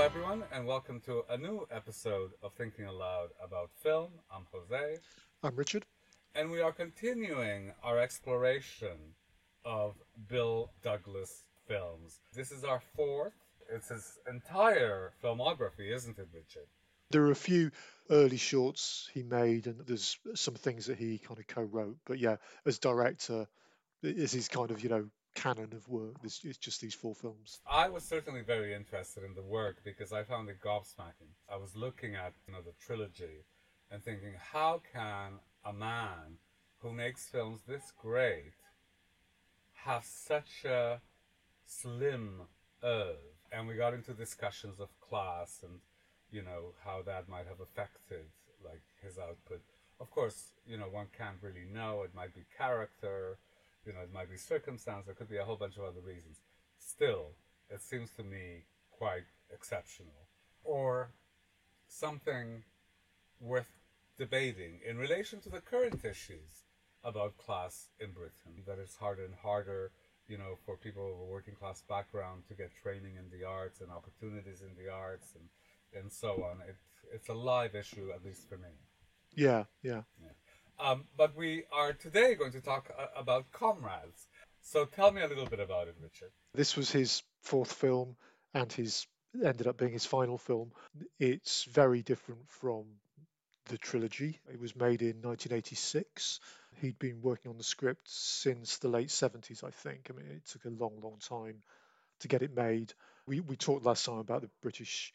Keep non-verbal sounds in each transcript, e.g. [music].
everyone, and welcome to a new episode of Thinking Aloud about film. I'm Jose. I'm Richard. And we are continuing our exploration of Bill Douglas films. This is our fourth. It's his entire filmography, isn't it, Richard? There are a few early shorts he made, and there's some things that he kind of co-wrote. But yeah, as director, this is his kind of you know canon of work. It's, it's just these four films. I was certainly very interested in the work because I found it gobsmacking. I was looking at you know the trilogy and thinking, how can a man who makes films this great have such a slim oeuvre? And we got into discussions of class and you know how that might have affected like his output. Of course, you know one can't really know. It might be character you know, it might be circumstance, there could be a whole bunch of other reasons. Still, it seems to me quite exceptional. Or something worth debating in relation to the current issues about class in Britain. That it's harder and harder, you know, for people of a working class background to get training in the arts and opportunities in the arts and, and so on. It, it's a live issue, at least for me. Yeah, yeah. yeah. Um, but we are today going to talk uh, about Comrades. So tell me a little bit about it, Richard. This was his fourth film and his ended up being his final film. It's very different from the trilogy. It was made in 1986. He'd been working on the script since the late 70s, I think. I mean, it took a long, long time to get it made. We, we talked last time about the British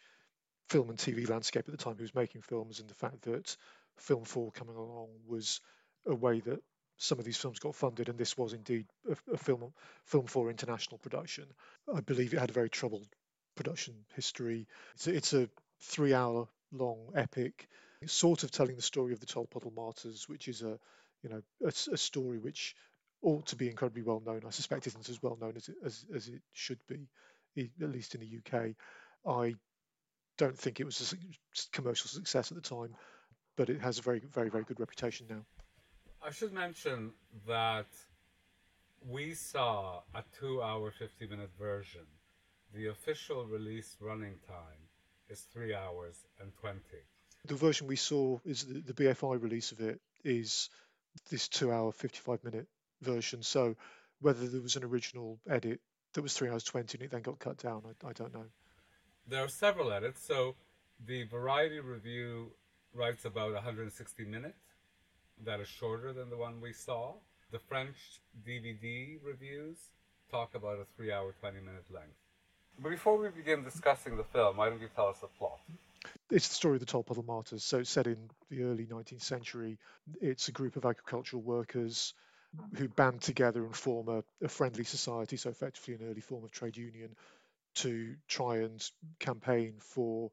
film and TV landscape at the time he was making films and the fact that Film 4 coming along was a way that some of these films got funded, and this was indeed a, a film Film 4 international production. I believe it had a very troubled production history. It's a, it's a three-hour long epic, sort of telling the story of the Tolpuddle Martyrs, which is a you know a, a story which ought to be incredibly well known. I suspect isn't as well known as it, as, as it should be, at least in the UK. I don't think it was a commercial success at the time but it has a very, very, very good reputation now. I should mention that we saw a two hour, 50 minute version. The official release running time is three hours and 20. The version we saw is the, the BFI release of it is this two hour, 55 minute version. So whether there was an original edit that was three hours 20 and it then got cut down, I, I don't know. There are several edits. So the Variety review writes about 160 minutes. That is shorter than the one we saw. The French DVD reviews talk about a three hour, 20 minute length. But before we begin discussing the film, why don't you tell us the plot? It's the story of the Tolpuddle Martyrs. So it's set in the early 19th century. It's a group of agricultural workers who band together and form a, a friendly society, so effectively an early form of trade union, to try and campaign for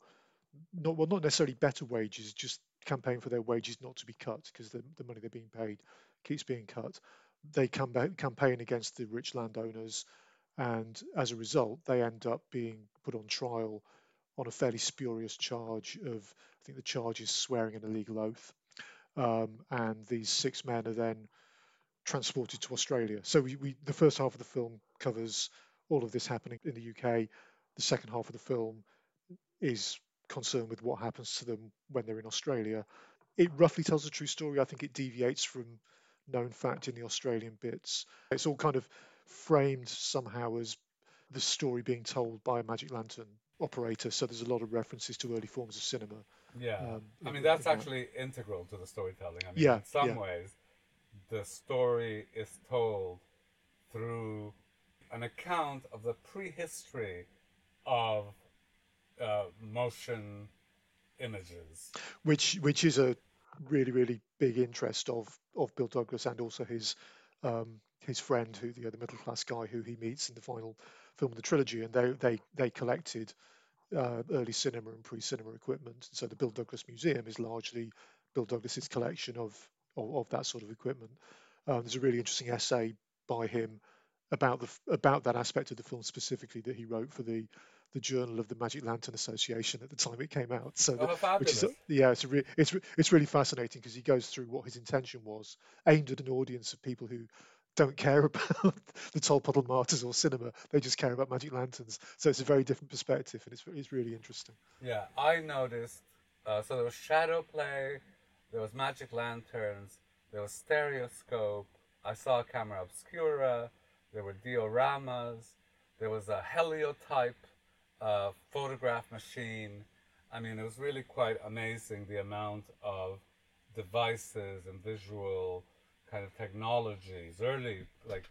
not well, not necessarily better wages, just campaign for their wages not to be cut because the, the money they're being paid keeps being cut. They campaign against the rich landowners, and as a result, they end up being put on trial on a fairly spurious charge of, I think the charge is swearing an illegal oath. Um, and these six men are then transported to Australia. So we, we, the first half of the film covers all of this happening in the UK. The second half of the film is concerned with what happens to them when they're in Australia. It roughly tells a true story. I think it deviates from known fact in the Australian bits. It's all kind of framed somehow as the story being told by a magic lantern operator. So there's a lot of references to early forms of cinema. Yeah, um, I mean that's actually that. integral to the storytelling. I mean, yeah, in some yeah. ways, the story is told through an account of the prehistory of uh, motion images, which which is a really really big interest of of Bill Douglas and also his um, his friend who the other middle class guy who he meets in the final film of the trilogy, and they they they collected uh, early cinema and pre-cinema equipment. And so the Bill Douglas Museum is largely Bill Douglas's collection of of, of that sort of equipment. Um, there's a really interesting essay by him about the about that aspect of the film specifically that he wrote for the the Journal of the Magic Lantern Association at the time it came out. So, oh, the, which is yeah, it's re- it's re- it's really fascinating because he goes through what his intention was, aimed at an audience of people who don't care [laughs] about the Tolpuddle Martyrs or cinema. They just care about magic lanterns. So it's a very different perspective, and it's it's really interesting. Yeah, I noticed. Uh, so there was shadow play, there was magic lanterns, there was stereoscope. I saw a camera obscura. There were dioramas. There was a heliotype uh, photograph machine. I mean, it was really quite amazing the amount of devices and visual kind of technologies, early like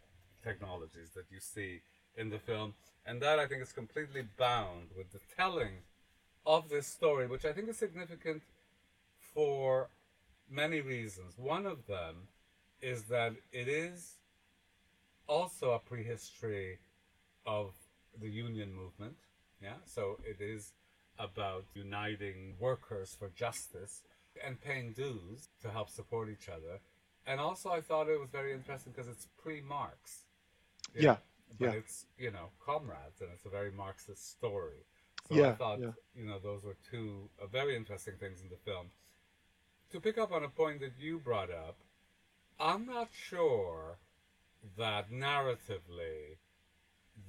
technologies that you see in the film. And that I think is completely bound with the telling of this story, which I think is significant for many reasons. One of them is that it is also a prehistory of the union movement. Yeah, so it is about uniting workers for justice and paying dues to help support each other and also I thought it was very interesting because it's pre-Marx. Yeah, but yeah. it's you know comrades, and it's a very Marxist story. So yeah, I thought yeah. you know those were two uh, very interesting things in the film. To pick up on a point that you brought up, I'm not sure that narratively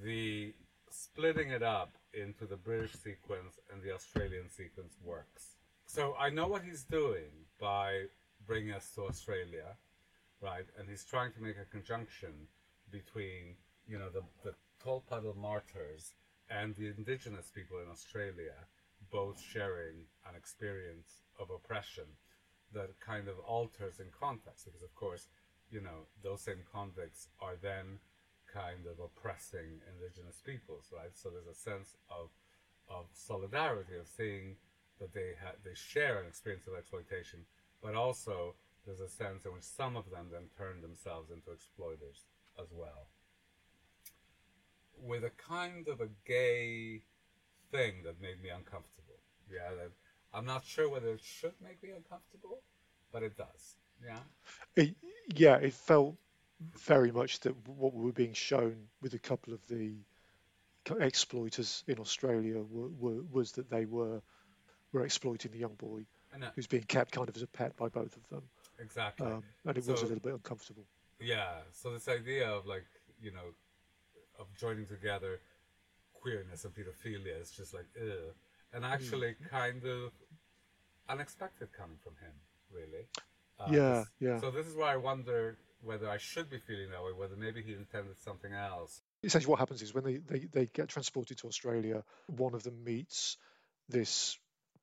the splitting it up into the British sequence and the Australian sequence works. So I know what he's doing by bringing us to Australia, right? And he's trying to make a conjunction between, you know, the, the martyrs and the indigenous people in Australia, both sharing an experience of oppression that kind of alters in context, because of course, you know, those same convicts are then kind of oppressing indigenous peoples, right? So there's a sense of of solidarity, of seeing that they ha- they share an experience of exploitation, but also there's a sense in which some of them then turn themselves into exploiters as well. With a kind of a gay thing that made me uncomfortable. Yeah, that I'm not sure whether it should make me uncomfortable, but it does. Yeah. It, yeah, it felt very much that what we were being shown with a couple of the exploiters in Australia were, were, was that they were were exploiting the young boy uh, who's being kept kind of as a pet by both of them, exactly. um, and it was a little bit uncomfortable. Yeah, so this idea of like, you know, of joining together queerness and pedophilia is just like, ugh. And actually kind of unexpected coming from him, really. Uh, Yeah, yeah. So this is why I wonder whether I should be feeling that way, whether maybe he intended something else. essentially what happens is when they, they, they get transported to Australia, one of them meets this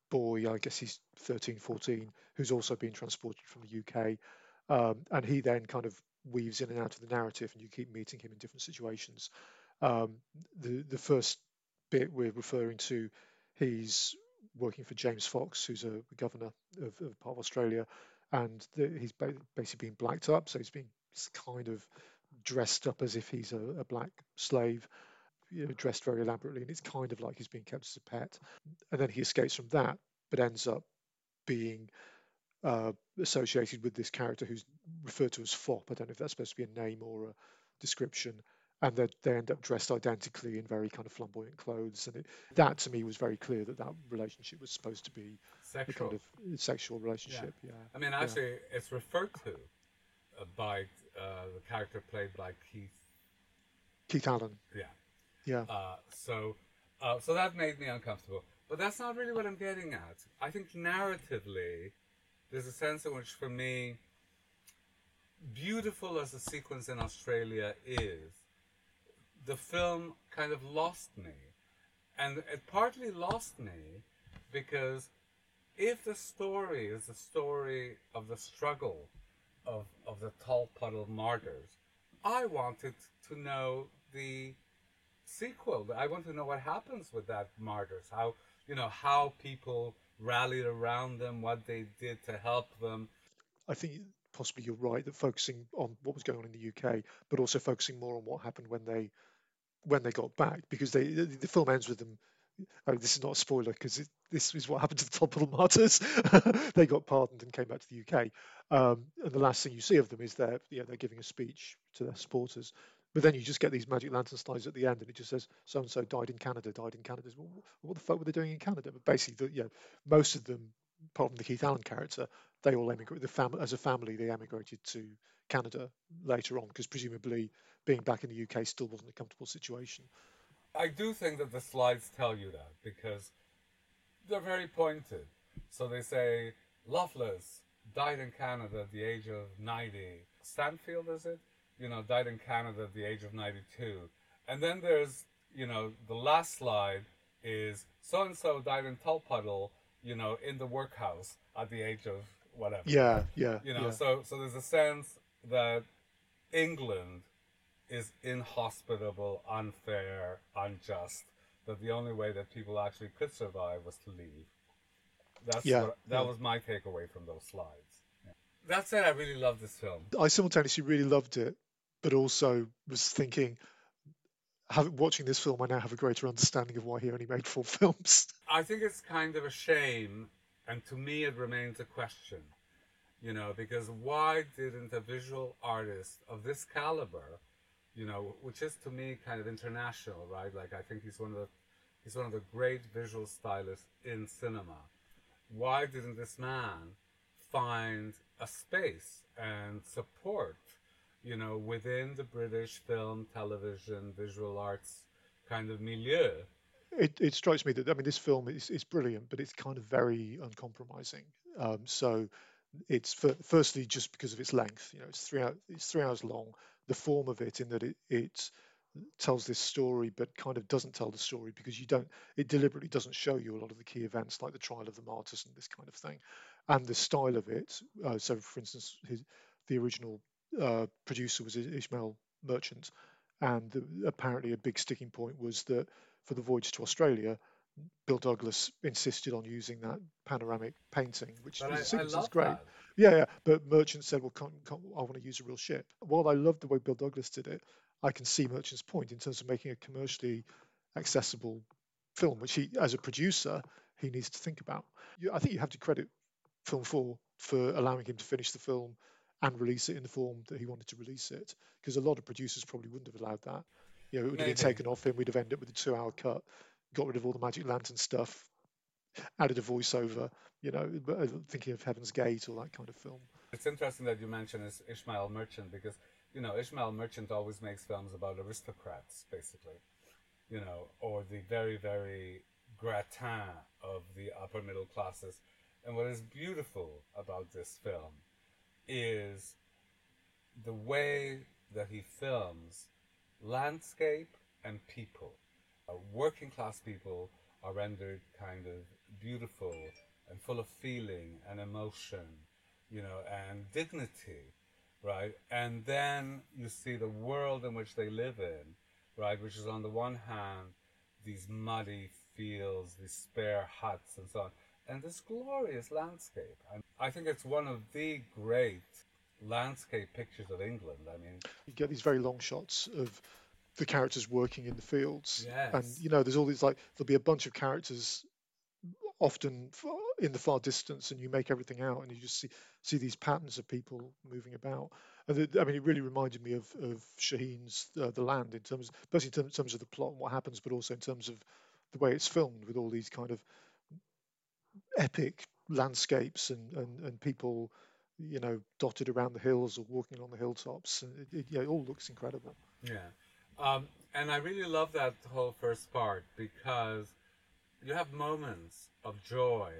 boy, I guess he's 13, 14, who's also been transported from the UK. Um, and he then kind of weaves in and out of the narrative, and you keep meeting him in different situations. Um, the, the first bit we're referring to, he's working for James Fox, who's a governor of, of part of Australia, and the, he's basically been blacked up, so he's been kind of dressed up as if he's a, a black slave, you know, dressed very elaborately, and it's kind of like he's being kept as a pet. And then he escapes from that, but ends up being uh, associated with this character who's referred to as Fop. I don't know if that's supposed to be a name or a description. And they, they end up dressed identically in very kind of flamboyant clothes, and it, that to me was very clear that that relationship was supposed to be a kind of sexual relationship. Yeah, I mean, yeah. actually, it's referred to uh, by uh, the character played by Keith. Keith Allen. Yeah. Yeah, Uh, so, uh, so that made me uncomfortable. But that's not really what I'm getting at. I think narratively, there's a sense in which, for me, beautiful as the sequence in Australia is, the film kind of lost me. And it partly lost me because if the story is the story of the struggle of, of the Tolpuddle martyrs, I wanted to know the sequel. I want to know what happens with that martyrs. How you know how people rallied around them, what they did to help them. I think possibly you're right that focusing on what was going on in the UK, but also focusing more on what happened when they when they got back, because they the, the film ends with them. I mean, this is not a spoiler because this is what happened to the [laughs] Tolpuddle Martyrs. [laughs] they got pardoned and came back to the UK, um, and the last thing you see of them is they're they're giving a speech to their supporters. But then you just get these magic lantern slides at the end, and it just says so and so died in Canada, died in Canada. Well, what the fuck were they doing in Canada? But basically, the, yeah, most of them, apart from the Keith Allen character, they all emigrated. The as a family, they emigrated to Canada later on because presumably being back in the UK still wasn't a comfortable situation. I do think that the slides tell you that because they're very pointed. So they say Loveless died in Canada at the age of 90. Stanfield, is it? You know, died in Canada at the age of 92. And then there's, you know, the last slide is so and so died in Tolpuddle, you know, in the workhouse at the age of whatever. Yeah, yeah. You know, yeah. so so there's a sense that England is inhospitable, unfair, unjust. That the only way that people actually could survive was to leave. That's Yeah, what, that yeah. was my takeaway from those slides. Yeah. That said, I really love this film. I simultaneously really loved it, but also was thinking, having, watching this film, I now have a greater understanding of why he only made four [laughs] films. I think it's kind of a shame, and to me, it remains a question. You know, because why didn't a visual artist of this caliber, you know, which is to me kind of international, right? Like I think he's one of the he's one of the great visual stylists in cinema. Why didn't this man find a space and support, you know, within the British film, television, visual arts kind of milieu? It, it strikes me that I mean this film is, is brilliant, but it's kind of very uncompromising. Um, so it's for, firstly just because of its length. You know, it's three hours, it's three hours long. The form of it, in that it, it tells this story, but kind of doesn't tell the story because you don't. It deliberately doesn't show you a lot of the key events, like the trial of the martyrs and this kind of thing, and the style of it. Uh, so, for instance, his, the original uh, producer was Ismail Merchant, and the, apparently a big sticking point was that for the voyage to Australia, Bill Douglas insisted on using that panoramic painting, which I, I is great. that. Yeah, yeah. But Merchant said, "Well, can't, can't, I want to use a real ship." While I love the way Bill Douglas did it, I can see Merchant's point in terms of making a commercially accessible film, which he, as a producer, he needs to think about. You, I think you have to credit Film Four for allowing him to finish the film and release it in the form that he wanted to release it, because a lot of producers probably wouldn't have allowed that. You know, it would have been taken off him. We'd have ended up with a two-hour cut, got rid of all the Magic Lantern stuff, added a voiceover. You know, uh, thinking of Heaven's Gate or that kind of film. It's interesting that you mention is Ismail Merchant because you know Ismail Merchant always makes films about aristocrats, basically, you know, or the very very gratin of the upper middle classes. And what is beautiful about this film is the way that he films landscape and people. Uh, working class people are rendered kind of beautiful and full of feeling and emotion, you know, and dignity, right? And then you see the world in which they live in, right? Which is on the one hand, these muddy fields, these spare huts and so on, and this glorious landscape. And I think it's one of the great landscape pictures of England. I mean, You get these very long shots of the characters working in the fields, yes. and you know, there's all these like there'll be a bunch of characters, often in the far distance, and you make everything out, and you just see see these patterns of people moving about. And it, I mean, it really reminded me of of Chahine's uh, The Land in terms, both in terms of the plot and what happens, but also in terms of the way it's filmed with all these kind of epic landscapes and, and, and people, you know, dotted around the hills or walking on the hilltops. It, it, it all looks incredible. Yeah. Um, and I really love that whole first part because you have moments of joy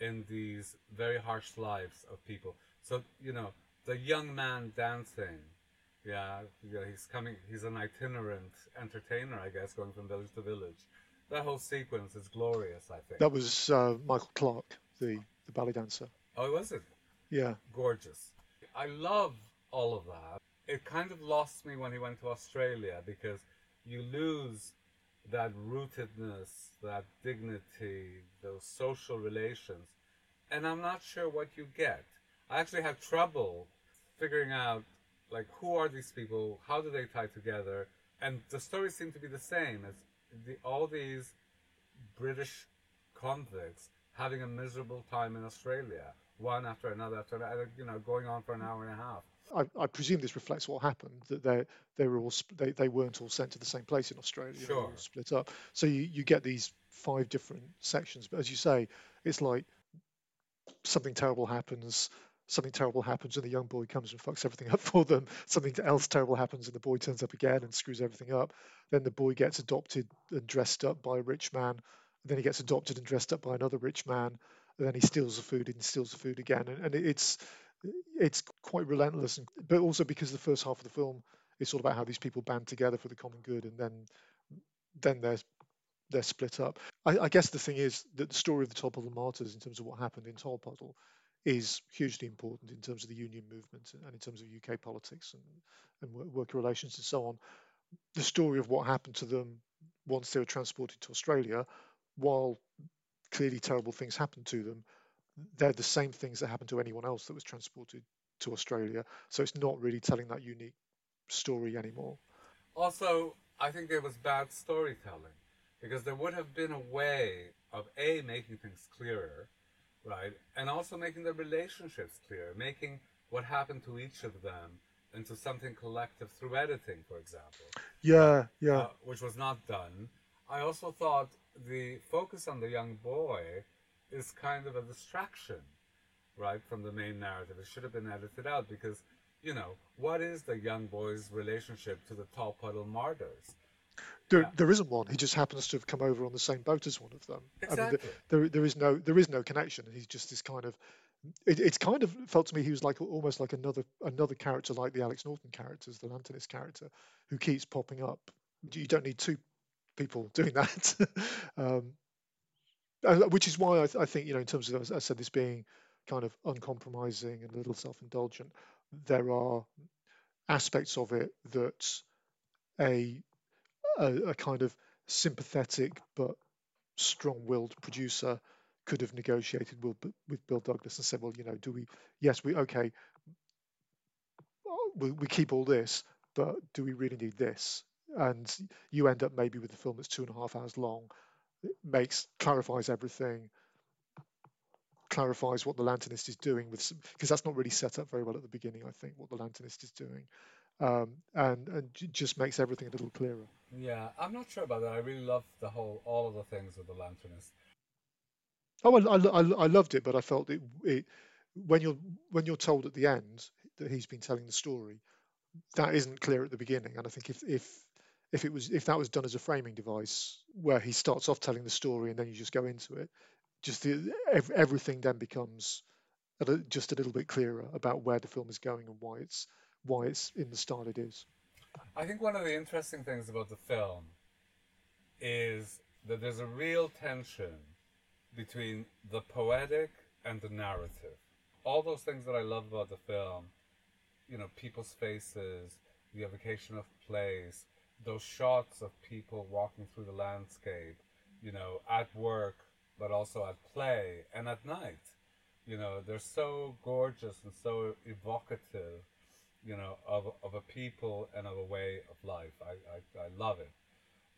in these very harsh lives of people. So, you know, the young man dancing, yeah, yeah, he's coming, he's an itinerant entertainer, I guess, going from village to village. That whole sequence is glorious, I think. That was uh, Michael Clark, the, the ballet dancer. Oh, was it? Yeah, gorgeous. I love all of that. It kind of lost me when he went to Australia because you lose that rootedness, that dignity, those social relations, and I'm not sure what you get. I actually had trouble figuring out like who are these people, how do they tie together, and the stories seem to be the same. It's the, all these British convicts having a miserable time in Australia, one after another after another, you know, going on for an hour and a half. I, I presume this reflects what happened that they they were all they, they weren't all sent to the same place in Australia. they were all Sure. split up. So you, you get these five different sections, but as you say, it's like something terrible happens, something terrible happens, and the young boy comes and fucks everything [laughs] up for them. Something else terrible happens, and the boy turns up again and screws everything up. Then the boy gets adopted and dressed up by a rich man. Then he gets adopted and dressed up by another rich man. And then he steals the food and steals the food again. And, and it's it's quite relentless, and, but also because the first half of the film is all about how these people band together for the common good, and then then they're they're split up. I, I guess the thing is that the story of the Tolpuddle Martyrs, in terms of what happened in Tolpuddle, is hugely important in terms of the union movement and in terms of UK politics and, and worker relations and so on. The story of what happened to them once they were transported to Australia, while clearly terrible things happened to them, they're the same things that happened to anyone else that was transported to Australia. So it's not really telling that unique story anymore. Also, I think it was bad storytelling because there would have been a way of a making things clearer, right, and also making the relationships clear, making what happened to each of them into something collective through editing, for example. Yeah, yeah. Uh, which was not done. I also thought the focus on the young boy is kind of a distraction, right, from the main narrative. It should have been edited out because, you know, what is the young boy's relationship to the Tolpuddle martyrs? There, yeah. there isn't one. He just happens to have come over on the same boat as one of them. Exactly. I mean, there, there is no, there is no connection. He's just this kind of. It, it's kind of felt to me he was like almost like another another character like the Alex Norton characters, the Lanternist character, who keeps popping up. You don't need two people [laughs] doing that. um, which is why I, th- I, think you know in terms of as I said this being kind of uncompromising and a little self-indulgent, there are aspects of it that a, a, a kind of sympathetic but strong-willed producer could have negotiated with, with Bill Douglas and said, well, you know, do we? Yes, we okay. We, we keep all this, but do we really need this? And you end up maybe with a film that's two and a half hours long It makes clarifies everything clarifies what the lanternist is doing with because that's not really set up very well at the beginning i think what the lanternist is doing um, and and just makes everything a little clearer. Yeah i'm not sure about that. I really love the whole all of the things with the lanternist. Oh I, I, I loved it but i felt it, it when you're when you're told at the end that he's been telling the story that isn't clear at the beginning. And i think if if if it was if that was done as a framing device where he starts off telling the story and then you just go into it just the, everything then becomes a, just a little bit clearer about where the film is going and why it's why it's in the style it is. I think one of the interesting things about the film is that there's a real tension between the poetic and the narrative. All those things that i love about the film you know people's faces the evocation of place those shots of people walking through the landscape, you know, at work, but also at play and at night. You know, they're so gorgeous and so evocative, you know, of, of a people and of a way of life. I, I, I love it,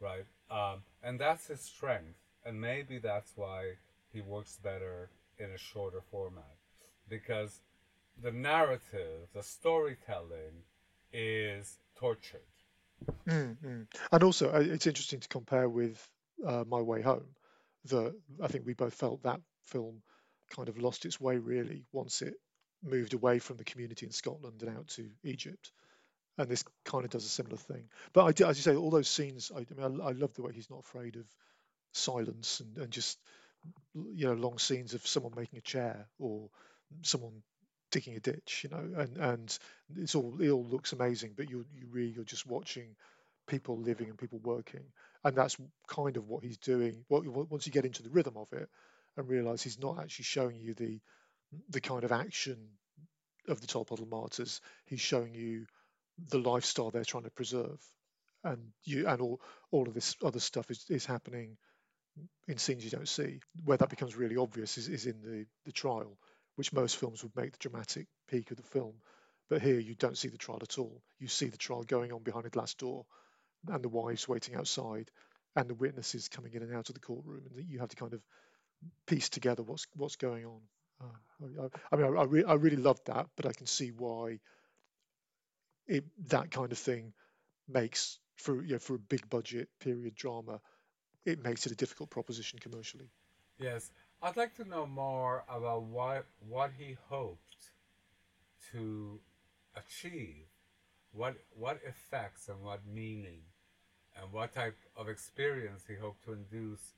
right? Um, and that's his strength. And maybe that's why he works better in a shorter format. Because the narrative, the storytelling is tortured Mm-hmm. And also, it's interesting to compare with uh, My Way Home. That I think we both felt that film kind of lost its way really once it moved away from the community in Scotland and out to Egypt. And this kind of does a similar thing. But I, as you say, all those scenes, I, I mean, I, I love the way he's not afraid of silence and, and just you know long scenes of someone making a chair or someone digging a ditch, you know, and and it's all it all looks amazing, but you you really you're just watching people living and people working, and that's kind of what he's doing. Well, once you get into the rhythm of it and realize he's not actually showing you the the kind of action of the Tolpuddle Martyrs, he's showing you the lifestyle they're trying to preserve, and you and all all of this other stuff is is happening in scenes you don't see. Where that becomes really obvious is, is in the the trial which most films would make the dramatic peak of the film. But here you don't see the trial at all. You see the trial going on behind a glass door and the wives waiting outside and the witnesses coming in and out of the courtroom and you have to kind of piece together what's what's going on. Oh, I, I, mean, I, I, re- I, really loved that, but I can see why it, that kind of thing makes for you know, for a big budget period drama, it makes it a difficult proposition commercially. Yes, I'd like to know more about what what he hoped to achieve, what what effects and what meaning, and what type of experience he hoped to induce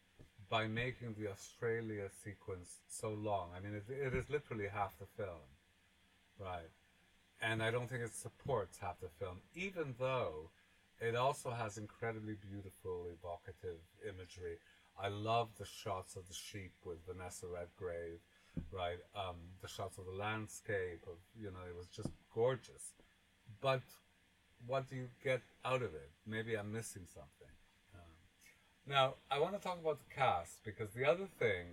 by making the Australia sequence so long. I mean, it, it is literally half the film, right? And I don't think it supports half the film, even though it also has incredibly beautiful, evocative imagery. I love the shots of the sheep with Vanessa Redgrave, right? Um, the shots of the landscape of you know, it was just gorgeous. But what do you get out of it? Maybe I'm missing something. Now I want to talk about the cast because the other thing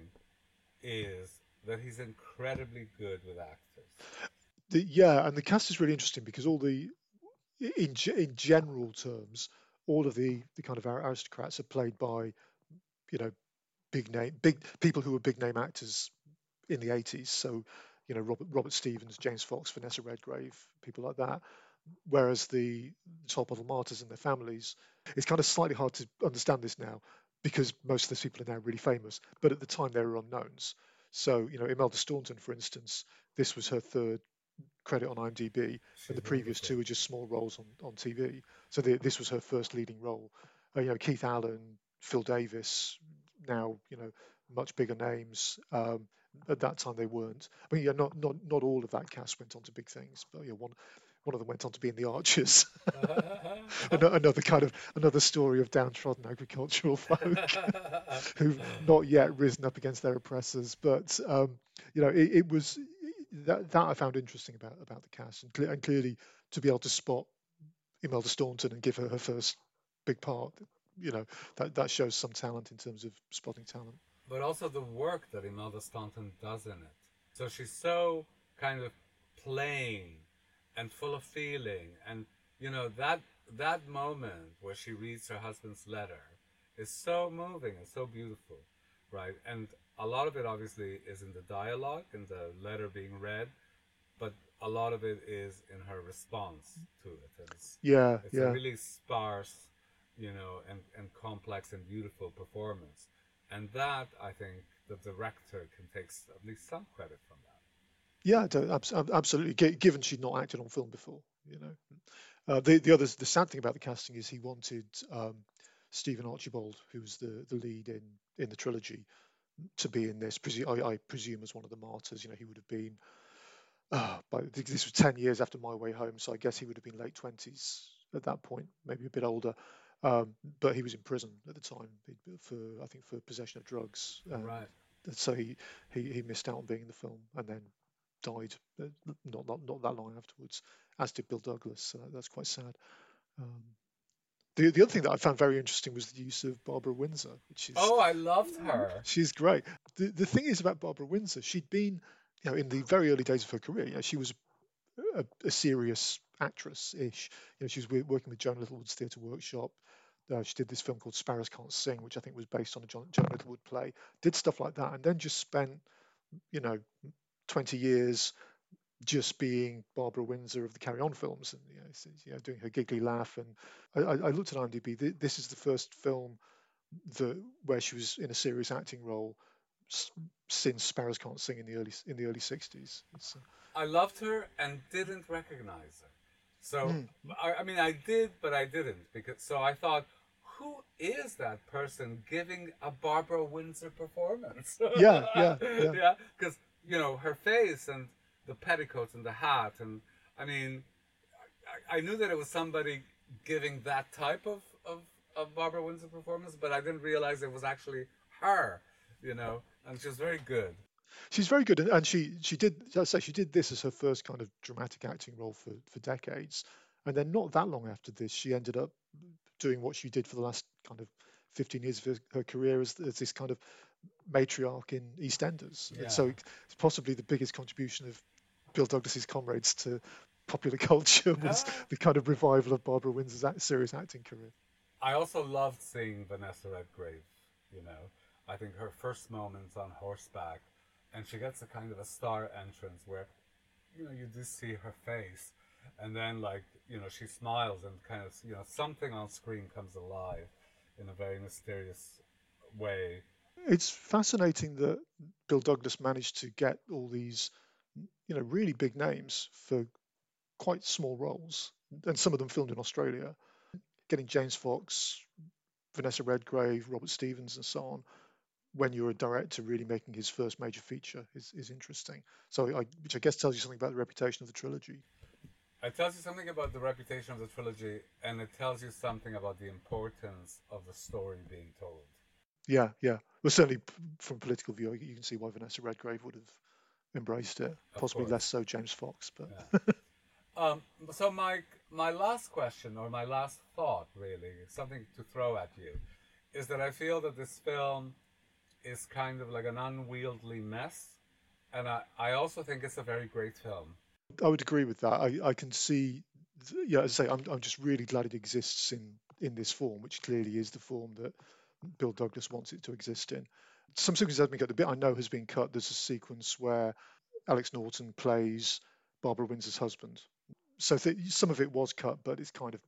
is that he's incredibly good with actors. The, yeah, and the cast is really interesting because all the in in general terms, all of the the kind of aristocrats are played by, you know, big name big people who were big name actors in the 80s. So, you know, Robert Robert Stephens, James Fox, Vanessa Redgrave, people like that. Whereas the Tolpuddle martyrs and their families, it's kind of slightly hard to understand this now because most of those people are now really famous. But at the time, they were unknowns. So, you know, Imelda Staunton, for instance, this was her third credit on IMDb, and the previous two were just small roles on, on TV. So the, this was her first leading role. Uh, you know, Keith Allen, Phil Davis, now you know much bigger names. Um, at that time, they weren't. I mean, yeah, not not not all of that cast went on to big things, but yeah, one one of them went on to be in the Archers. [laughs] another kind of another story of downtrodden agricultural [laughs] folk who've not yet risen up against their oppressors. But um, you know, it, it was that, that I found interesting about about the cast, and, and clearly to be able to spot Imelda Staunton and give her her first big part, you know, that that shows some talent in terms of spotting talent. But also the work that Imelda Staunton does in it. So she's so kind of plain and full of feeling, and you know that that moment where she reads her husband's letter is so moving and so beautiful, right? And a lot of it obviously is in the dialogue and the letter being read, but a lot of it is in her response to it. It's, yeah, it's yeah. a really sparse, you know, and, and complex and beautiful performance. And that, I think, the director can take at least some credit from that. Yeah, absolutely. Given she'd not acted on film before, you know. Uh, the the other the sad thing about the casting is he wanted um, Stephen Archibald, who was the the lead in in the trilogy, to be in this. I, I presume as one of the martyrs. You know, he would have been. Uh, but this was ten years after My Way Home, so I guess he would have been late twenties at that point, maybe a bit older. Um, but he was in prison at the time for I think for possession of drugs. Um, right. So he, he he missed out on being in the film and then died uh, not not not that long afterwards, as did Bill Douglas. So that's quite sad. Um, the, the other thing that I found very interesting was the use of Barbara Windsor, which is oh, I loved her. She's great. The the thing is about Barbara Windsor, she'd been, you know, in the very early days of her career, you know, she was a, a serious actress-ish. You know, she was working with Joan Littlewood's Theatre Workshop. Uh, she did this film called Sparrows Can't Sing, which I think was based on a John, Joan Littlewood play. Did stuff like that, and then just spent, you know, 20 years just being Barbara Windsor of the Carry On films and you know, you know doing her giggly laugh. And I, I, looked at IMDb. This is the first film that where she was in a serious acting role since Sparrows Can't Sing in the early in the early 60s. Uh, I loved her and didn't recognize her. So mm. I, I mean, I did, but I didn't because so I thought who is that person giving a Barbara Windsor performance? yeah, yeah, yeah. [laughs] Because you know her face and the petticoats and the hat, and I mean, I, I knew that it was somebody giving that type of, of of Barbara Windsor performance, but I didn't realize it was actually her. You know, and she was very good. She's very good, and she she did. I say she did this as her first kind of dramatic acting role for for decades, and then not that long after this, she ended up doing what she did for the last kind of 15 years of her, her career as, as this kind of matriarch in EastEnders. Yeah. So it's possibly the biggest contribution of Bill Douglas's comrades to popular [laughs] culture was the kind of revival of Barbara Windsor's act, serious acting career. I also loved seeing Vanessa Redgrave. You know, I think her first moments on horseback, and she gets a kind of a star entrance where, you know, you do see her face, and then like you know she smiles and kind of you know something on screen comes alive in a very mysterious way It's fascinating that Bill Douglas managed to get all these, you know, really big names for quite small roles, and some of them filmed in Australia. Getting James Fox, Vanessa Redgrave, Robert Stephens, and so on, when you're a director really making his first major feature is, is interesting. So, I, which I guess tells you something about the reputation of the trilogy. It tells you something about the reputation of the trilogy, and it tells you something about the importance of the story being told. Yeah, yeah. Well, certainly from a political view, you can see why Vanessa Redgrave would have embraced it. Of Possibly course. less so James Fox, but. Yeah. [laughs] um, so my my last question or my last thought, really, something to throw at you, is that I feel that this film is kind of like an unwieldy mess, and I, I also think it's a very great film. I would agree with that. I, I can see, yeah, as I say, I'm, I'm just really glad it exists in, in this form, which clearly is the form that Bill Douglas wants it to exist in. Some sequences have been cut. The bit I know has been cut. There's a sequence where Alex Norton plays Barbara Windsor's husband. So th- some of it was cut, but it's kind of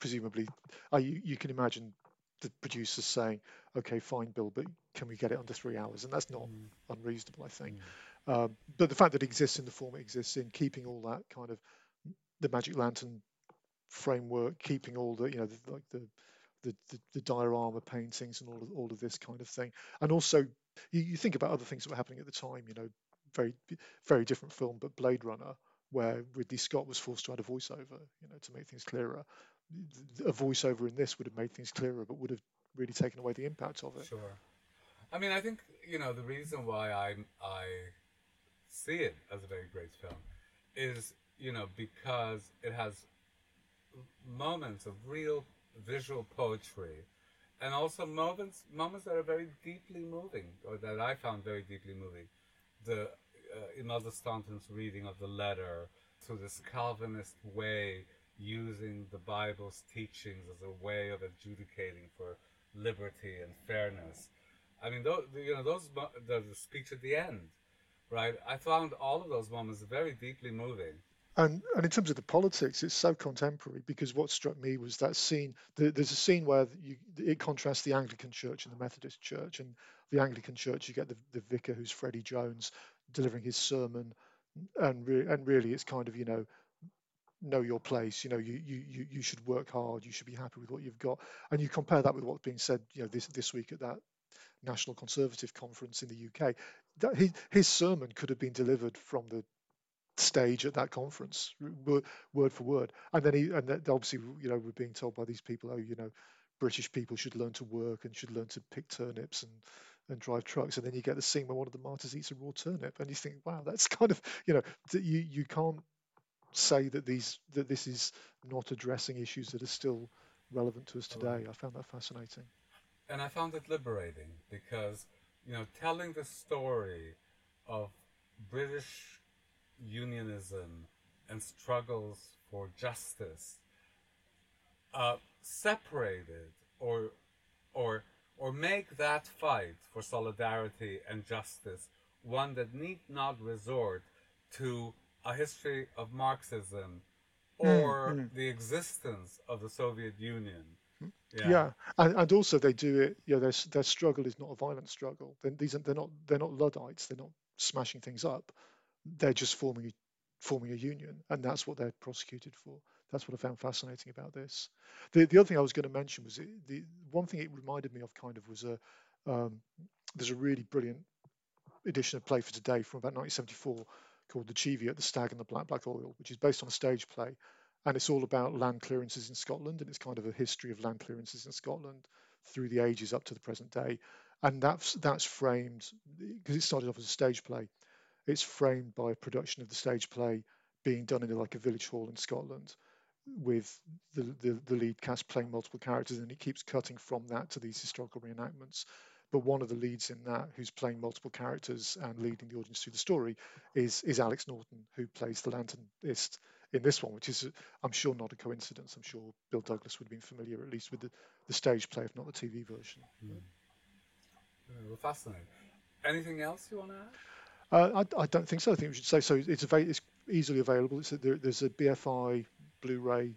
presumably, I, you, you can imagine the producers saying, "Okay, fine, Bill, but can we get it under three hours?" And that's not mm. unreasonable, I think. Mm. Um, but the fact that it exists in the form it exists in, keeping all that kind of the Magic Lantern framework, keeping all the you know the, like the the, the, the diorama paintings and all of, all of this kind of thing. And also, you, you think about other things that were happening at the time. You know, very very different film, but Blade Runner, where Ridley Scott was forced to add a voiceover, you know, to make things clearer. A voiceover in this would have made things clearer, but would have really taken away the impact of it. Sure. I mean, I think you know the reason why I I see it as a very great film is you know because it has moments of real visual poetry, and also moments moments that are very deeply moving, or that I found very deeply moving. The uh, Imelda Staunton's reading of the letter to this Calvinist way, using the Bible's teachings as a way of adjudicating for liberty and fairness. I mean, those, you know, those the, the speech at the end, right? I found all of those moments very deeply moving. And, and in terms of the politics, it's so contemporary because what struck me was that scene. The, there's a scene where you, it contrasts the Anglican Church and the Methodist Church. And the Anglican Church, you get the, the vicar who's Freddie Jones delivering his sermon, and re- and really, it's kind of you know, know your place. You know, you, you you should work hard. You should be happy with what you've got. And you compare that with what's being said, you know, this this week at that National Conservative Conference in the UK. That his, his sermon could have been delivered from the stage at that conference, word for word. And then he, and then obviously, you know, we're being told by these people, oh, you know, British people should learn to work and should learn to pick turnips and and drive trucks. And then you get the scene where one of the martyrs eats a raw turnip, and you think, wow, that's [laughs] kind of, you know, you you can't say that these that this is not addressing issues that are still relevant to us today. I found that fascinating. And I found it liberating because, you know, telling the story of British unionism and struggles for justice uh, separated or or or make that fight for solidarity and justice one that need not resort to a history of Marxism hmm, or mm, mm. the existence of the Soviet Union. Yeah, yeah. And, and also they do it. You know, their their struggle is not a violent struggle. They're, these are, they're not they're not luddites. They're not smashing things up they're just forming forming a union, and that's what they're prosecuted for. That's what I found fascinating about this. The the other thing I was going to mention was it, the one thing it reminded me of kind of was a um, there's a really brilliant edition of Play for Today from about 1974 called The Cheviot, The Stag and the Black Black Oil, which is based on a stage play, and it's all about land clearances in Scotland, and it's kind of a history of land clearances in Scotland through the ages up to the present day, and that's that's framed because it started off as a stage play it's framed by a production of the stage play being done in like a village hall in Scotland with the, the, the lead cast playing multiple characters and it keeps cutting from that to these historical reenactments. But one of the leads in that who's playing multiple characters and leading the audience through the story is is Alex Norton who plays the lanternist in this one which is I'm sure not a coincidence. I'm sure Bill Douglas would have been familiar at least with the, the stage play if not the TV version. Mm. well, fascinating. Anything else you want to add uh, I, I, don't think so. I think we should say so. It's, it's easily available. It's a, there, there's a BFI Blu-ray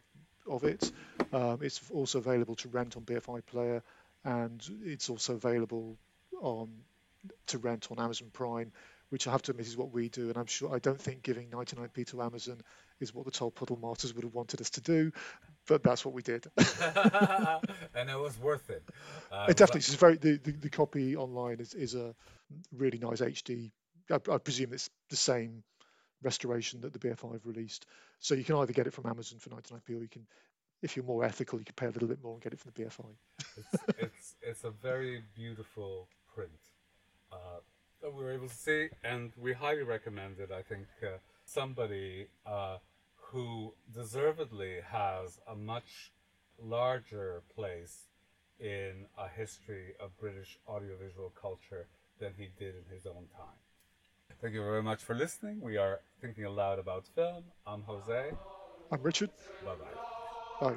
of it. Um, it's also available to rent on BFI Player, and it's also available on to rent on Amazon Prime, which I have to admit is what we do. And I'm sure I don't think giving 99p to Amazon is what the Tolpuddle Martyrs would have wanted us to do, but that's what we did. [laughs] [laughs] and it was worth it. Uh, it definitely is very the, the, the, copy online is, is a really nice HD. I, I, presume it's the same restoration that the BFI have released. So you can either get it from Amazon for 99p or you can if you're more ethical, you can pay a little bit more and get it from the BFI. it's, it's, it's a very beautiful print uh, that we were able to see, and we highly recommend it. I think uh, somebody uh, who deservedly has a much larger place in a history of British audiovisual culture than he did in his own time. Thank you very much for listening. We are thinking aloud about film. I'm Jose. I'm Richard. Bye bye.